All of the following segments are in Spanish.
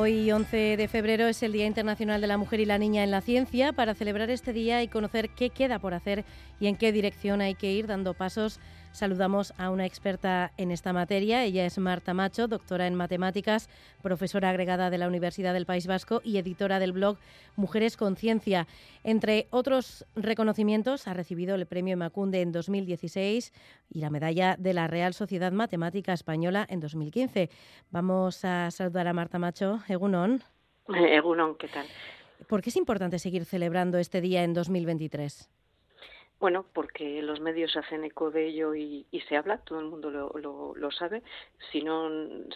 Hoy, 11 de febrero, es el Día Internacional de la Mujer y la Niña en la Ciencia. Para celebrar este día y conocer qué queda por hacer y en qué dirección hay que ir dando pasos, saludamos a una experta en esta materia. Ella es Marta Macho, doctora en matemáticas, profesora agregada de la Universidad del País Vasco y editora del blog Mujeres con Ciencia. Entre otros reconocimientos, ha recibido el premio Macunde en 2016 y la medalla de la Real Sociedad Matemática Española en 2015. Vamos a saludar a Marta Macho. Egunon. Egunon, ¿qué tal? ¿Por qué es importante seguir celebrando este día en 2023? Bueno, porque los medios hacen eco de ello y, se habla, todo el mundo lo, sabe. Si no,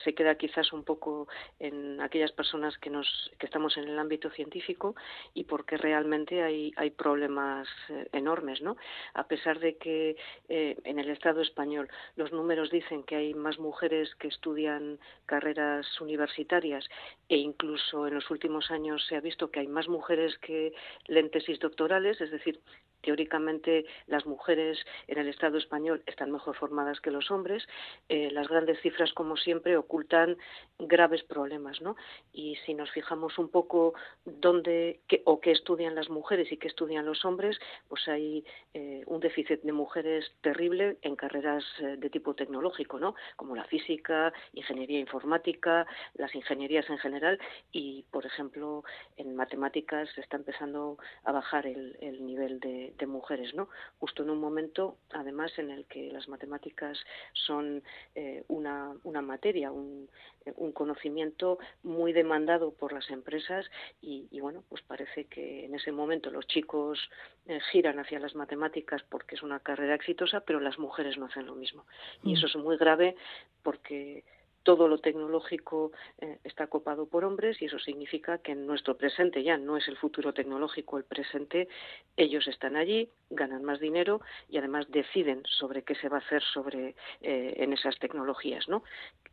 se queda quizás un poco en aquellas personas que, nos, que estamos en el ámbito científico y porque realmente hay, problemas eh, enormes, ¿no? A pesar de que eh, en el Estado español los números dicen que hay más mujeres que estudian carreras universitarias e incluso en los últimos años se ha visto que hay más mujeres que leen tesis doctorales, es decir, teóricamente las mujeres en el Estado español están mejor formadas que los hombres. Eh, las grandes cifras, como siempre, ocultan graves problemas, ¿no? Y si nos fijamos un poco dónde o qué estudian las mujeres y qué estudian los hombres, pues hay eh, un déficit de mujeres terrible en carreras eh, de tipo tecnológico, ¿no? Como la física, ingeniería informática, las ingenierías en general y, por ejemplo, en matemáticas se está empezando a bajar el nivel de, de, mujeres, ¿no? Justo en un momento, además, en el que las matemáticas son eh, una, una, materia, un, un, conocimiento muy demandado por las empresas y, bueno, pues parece que en ese momento los chicos eh, giran hacia las matemáticas porque es una carrera exitosa, pero las mujeres no hacen lo mismo. Y mm. eso es muy grave porque todo lo tecnológico eh, está copado por hombres y eso significa que en nuestro presente ya no es el futuro tecnológico el presente, ellos están allí, ganan más dinero y además deciden sobre qué se va a hacer sobre eh, en esas tecnologías, ¿no?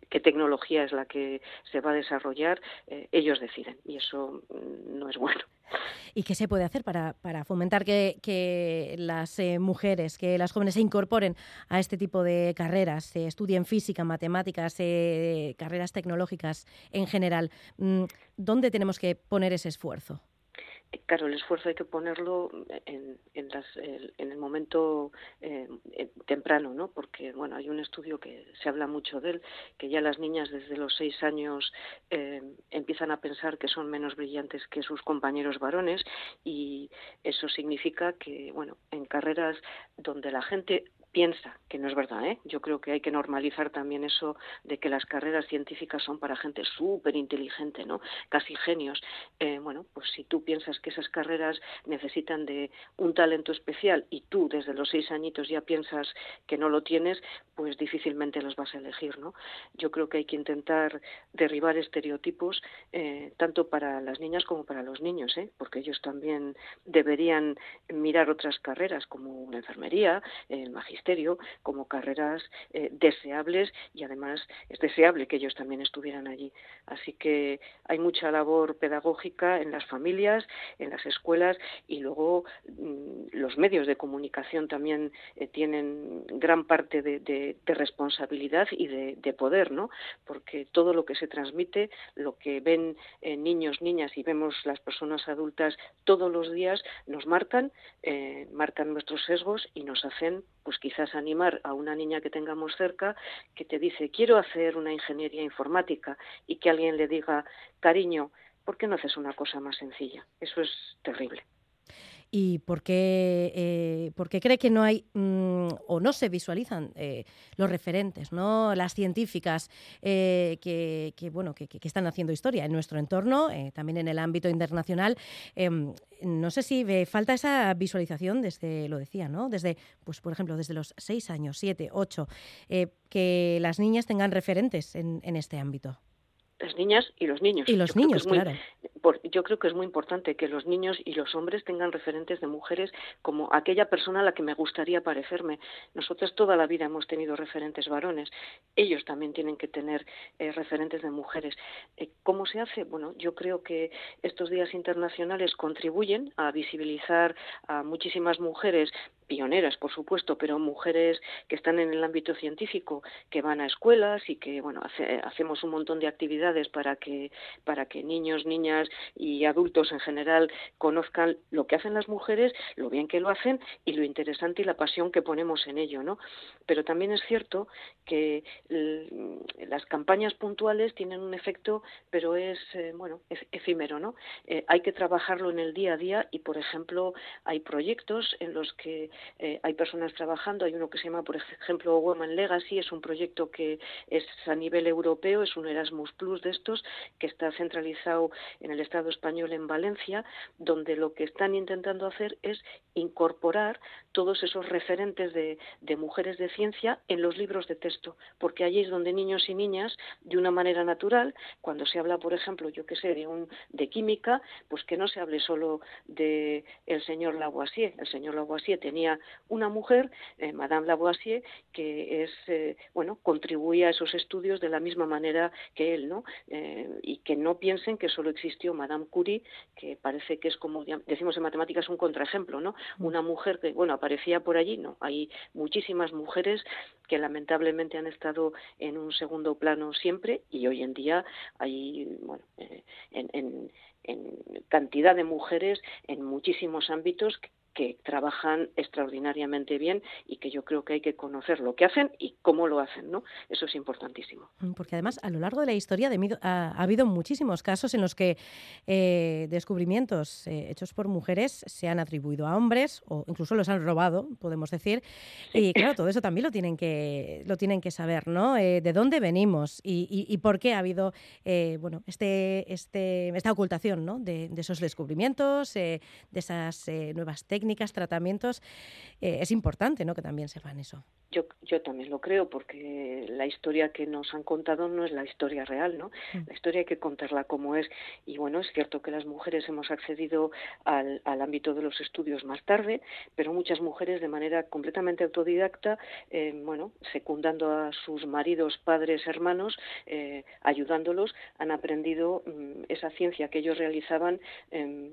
Qué tecnología es la que se va a desarrollar, eh, ellos deciden y eso mm, no es bueno. ¿Y qué se puede hacer para, fomentar que, las eh, mujeres, que las jóvenes se incorporen a este tipo de carreras, se estudien física, matemáticas, eh, carreras tecnológicas en general? Mm, ¿Dónde tenemos que poner ese esfuerzo? Claro, el esfuerzo hay que ponerlo en, el momento eh, temprano, ¿no? Porque, bueno, hay un estudio que se habla mucho de él, que ya las niñas desde los seis años eh, empiezan a pensar que son menos brillantes que sus compañeros varones y eso significa que, bueno, en carreras donde la gente piensa que no es verdad. ¿eh? Yo creo que hay que normalizar también eso de que las carreras científicas son para gente súper inteligente, ¿no? casi genios. Eh, bueno, pues si tú piensas que esas carreras necesitan de un talento especial y tú desde los seis añitos ya piensas que no lo tienes, pues difícilmente los vas a elegir. ¿no? Yo creo que hay que intentar derribar estereotipos eh, tanto para las niñas como para los niños, ¿eh? porque ellos también deberían mirar otras carreras como la enfermería, el magisterio, como carreras eh, deseables y además es deseable que ellos también estuvieran allí. Así que hay mucha labor pedagógica en las familias, en las escuelas y luego mm, los medios de comunicación también eh, tienen gran parte de, responsabilidad y de, poder, ¿no? Porque todo lo que se transmite, lo que ven eh, niños, niñas y vemos las personas adultas todos los días, nos marcan, marcan nuestros sesgos y nos hacen pues quizás animar a una niña que tengamos cerca que te dice quiero hacer una ingeniería informática y que alguien le diga cariño, ¿por qué no haces una cosa más sencilla? Eso es terrible y por qué, eh, porque cree que no hay mm, o no se visualizan eh, los referentes, ¿no? las científicas eh, que, bueno, que, están haciendo historia en nuestro entorno, también en el ámbito internacional. Em, no sé si falta esa visualización desde, lo decía, ¿no? desde, pues, por ejemplo, desde los seis años, siete, ocho, que las niñas tengan referentes en, en este ámbito las niñas y los niños. Y los niños, claro. yo creo que es muy importante que los niños y los hombres tengan referentes de mujeres como aquella persona a la que me gustaría parecerme. Nosotros toda la vida hemos tenido referentes varones. Ellos también tienen que tener eh, referentes de mujeres. Eh, ¿Cómo se hace? Bueno, yo creo que estos días internacionales contribuyen a visibilizar a muchísimas mujeres pioneras, por supuesto, pero mujeres que están en el ámbito científico, que van a escuelas y que, bueno, hacemos un montón de actividades para que, para que niños, niñas y adultos en general conozcan lo que hacen las mujeres, lo bien que lo hacen y lo interesante y la pasión que ponemos en ello, ¿no? Pero también es cierto que las campañas puntuales tienen un efecto, pero es, eh, bueno, efímero, ¿no? Eh, hay que trabajarlo en el día a día y, por ejemplo, hay proyectos en los que eh, hay personas trabajando. Hay uno que se llama, por ejemplo, Women Legacy, es un proyecto que es a nivel europeo, es un Erasmus Plus de estos, que está centralizado en el Estado español en Valencia, donde lo que están intentando hacer es incorporar todos esos referentes de, mujeres de ciencia en los libros de texto, porque allí es donde niños y niñas, de una manera natural, cuando se habla, por ejemplo, yo que sé, de, un, de química, pues que no se hable solo de el señor Lavoisier. El señor Lavoisier tenía una mujer, eh, Madame Lavoisier, que es, eh, bueno, contribuía a esos estudios de la misma manera que él, ¿no? Eh, y que no piensen que solo existió Madame Curie, que parece que es como decimos en matemáticas un contraejemplo, ¿no? Mm. Una mujer que, bueno, aparecía por allí, no, hay muchísimas mujeres que lamentablemente han estado en un segundo plano siempre y hoy en día hay, bueno, en, en cantidad de mujeres en muchísimos ámbitos que trabajan extraordinariamente bien y que yo creo que hay que conocer lo que hacen y cómo lo hacen, ¿no? Eso es importantísimo. Mm, porque además a lo largo de la historia de, ha, habido muchísimos casos en los que eh, descubrimientos eh, hechos por mujeres se han atribuido a hombres o incluso los han robado, podemos decir. Y claro, todo eso también lo tienen que lo tienen que saber, ¿no? Eh, de dónde venimos y, por qué ha habido bueno este, este esta ocultación, ¿no? De, de esos descubrimientos, de esas nuevas técnicas técnicas, tratamientos, eh, es importante ¿no? que también sepan eso. Yo, yo también lo creo, porque la historia que nos han contado no es la historia real, ¿no? Mm. La historia hay que contarla como es. Y bueno, es cierto que las mujeres hemos accedido al, al ámbito de los estudios más tarde, pero muchas mujeres de manera completamente autodidacta, eh, bueno, secundando a sus maridos, padres, hermanos, eh, ayudándolos, han aprendido mm, esa ciencia que ellos realizaban,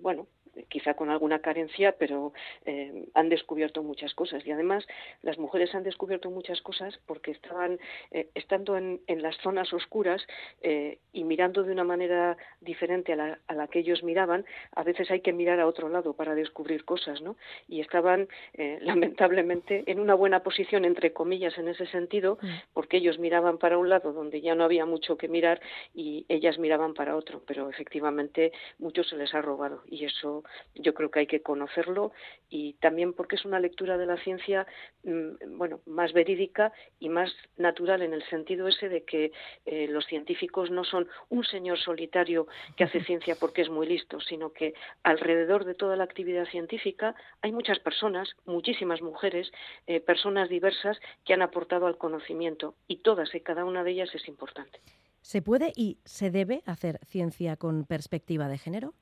bueno, quizá con alguna carencia, pero eh, han descubierto muchas cosas. Y además, las mujeres han descubierto muchas cosas porque estaban eh, estando en, las zonas oscuras eh, y mirando de una manera diferente a la, a la, que ellos miraban. A veces hay que mirar a otro lado para descubrir cosas, ¿no? Y estaban, lamentablemente, en una buena posición, entre comillas, en ese sentido, mm. porque ellos miraban para un lado donde ya no había mucho que mirar y ellas miraban para otro. Pero efectivamente, mucho se les ha robado y eso yo creo que hay que conocerlo y también porque es una lectura de la ciencia mm, bueno más verídica y más natural en el sentido ese de que eh, los científicos no son un señor solitario que hace ciencia porque es muy listo sino que alrededor de toda la actividad científica hay muchas personas muchísimas mujeres eh, personas diversas que han aportado al conocimiento y todas y cada una de ellas es importante ¿Se puede y se debe hacer ciencia con perspectiva de género?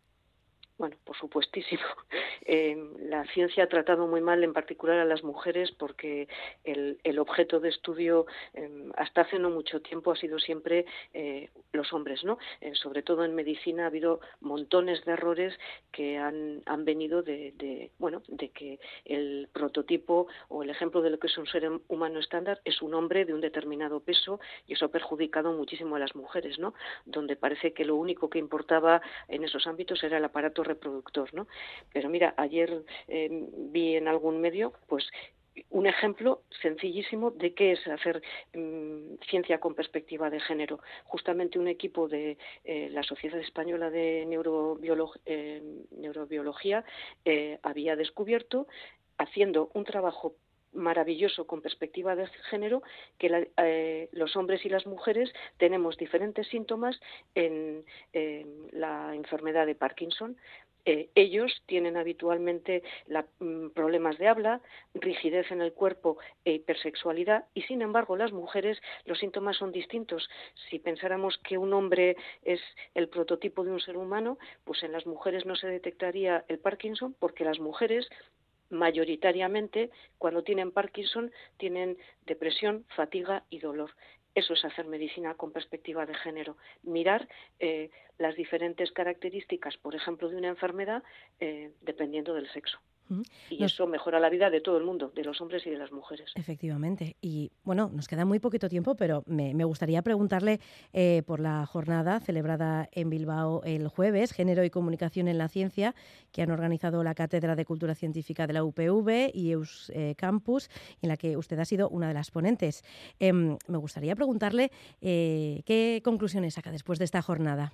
Bueno, por supuestísimo. Eh, la ciencia ha tratado muy mal, en particular a las mujeres, porque el, el objeto de estudio em, hasta hace no mucho tiempo ha sido siempre eh, los hombres, ¿no? Eh, sobre todo en medicina ha habido montones de errores que han, han venido de, de, bueno, de que el prototipo o el ejemplo de lo que es un ser humano estándar es un hombre de un determinado peso y eso ha perjudicado muchísimo a las mujeres, ¿no? Donde parece que lo único que importaba en esos ámbitos era el aparato reproductor, ¿no? Pero mira, ayer eh, vi en algún medio, pues un ejemplo sencillísimo de qué es hacer mm, ciencia con perspectiva de género. Justamente un equipo de eh, la Sociedad Española de eh, Neurobiología había descubierto, haciendo un trabajo maravilloso con perspectiva de género que eh, los hombres y las mujeres tenemos diferentes síntomas en la enfermedad de Parkinson. Eh, ellos tienen habitualmente mm, problemas de habla, rigidez en el cuerpo e hipersexualidad y sin embargo las mujeres los síntomas son distintos. Si pensáramos que un hombre es el prototipo de un ser humano, pues en las mujeres no se detectaría el Parkinson porque las mujeres mayoritariamente cuando tienen Parkinson tienen depresión, fatiga y dolor. Eso es hacer medicina con perspectiva de género, mirar eh, las diferentes características, por ejemplo, de una enfermedad eh, dependiendo del sexo. Y eso mejora la vida de todo el mundo, de los hombres y de las mujeres. Efectivamente. Y bueno, nos queda muy poquito tiempo, pero me, gustaría preguntarle eh, por la jornada celebrada en Bilbao el jueves, Género y Comunicación en la Ciencia, que han organizado la Cátedra de Cultura Científica de la UPV y EUS eh, Campus, en la que usted ha sido una de las ponentes. Em, me gustaría preguntarle eh, qué conclusiones saca después de esta jornada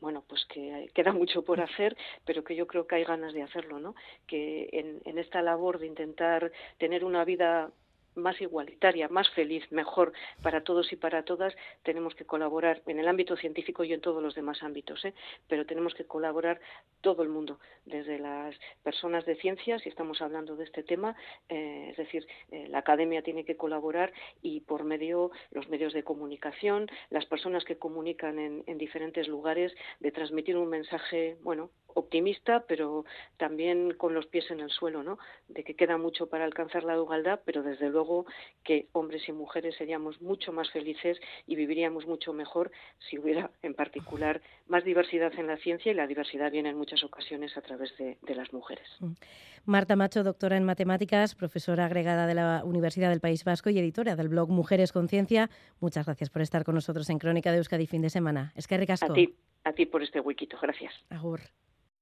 bueno, pues que queda mucho por hacer, pero que yo creo que hay ganas de hacerlo, ¿no? Que en, en esta labor de intentar tener una vida más igualitaria, más feliz, mejor para todos y para todas, tenemos que colaborar en el ámbito científico y en todos los demás ámbitos, ¿eh? pero tenemos que colaborar todo el mundo, desde las personas de ciencia, si estamos hablando de este tema, eh, es decir, eh, la academia tiene que colaborar y por medio los medios de comunicación, las personas que comunican en, en diferentes lugares, de transmitir un mensaje, bueno, optimista, pero también con los pies en el suelo, ¿no? De que queda mucho para alcanzar la igualdad, pero desde luego que hombres y mujeres seríamos mucho más felices y viviríamos mucho mejor si hubiera, en particular, más diversidad en la ciencia y la diversidad viene en muchas ocasiones a través de, de las mujeres. Mm. Marta Macho, doctora en matemáticas, profesora agregada de la Universidad del País Vasco y editora del blog Mujeres con Ciencia. Muchas gracias por estar con nosotros en Crónica de Euskadi fin de semana. Es que ricasco. A ti, a ti por este huequito. Gracias. Agur.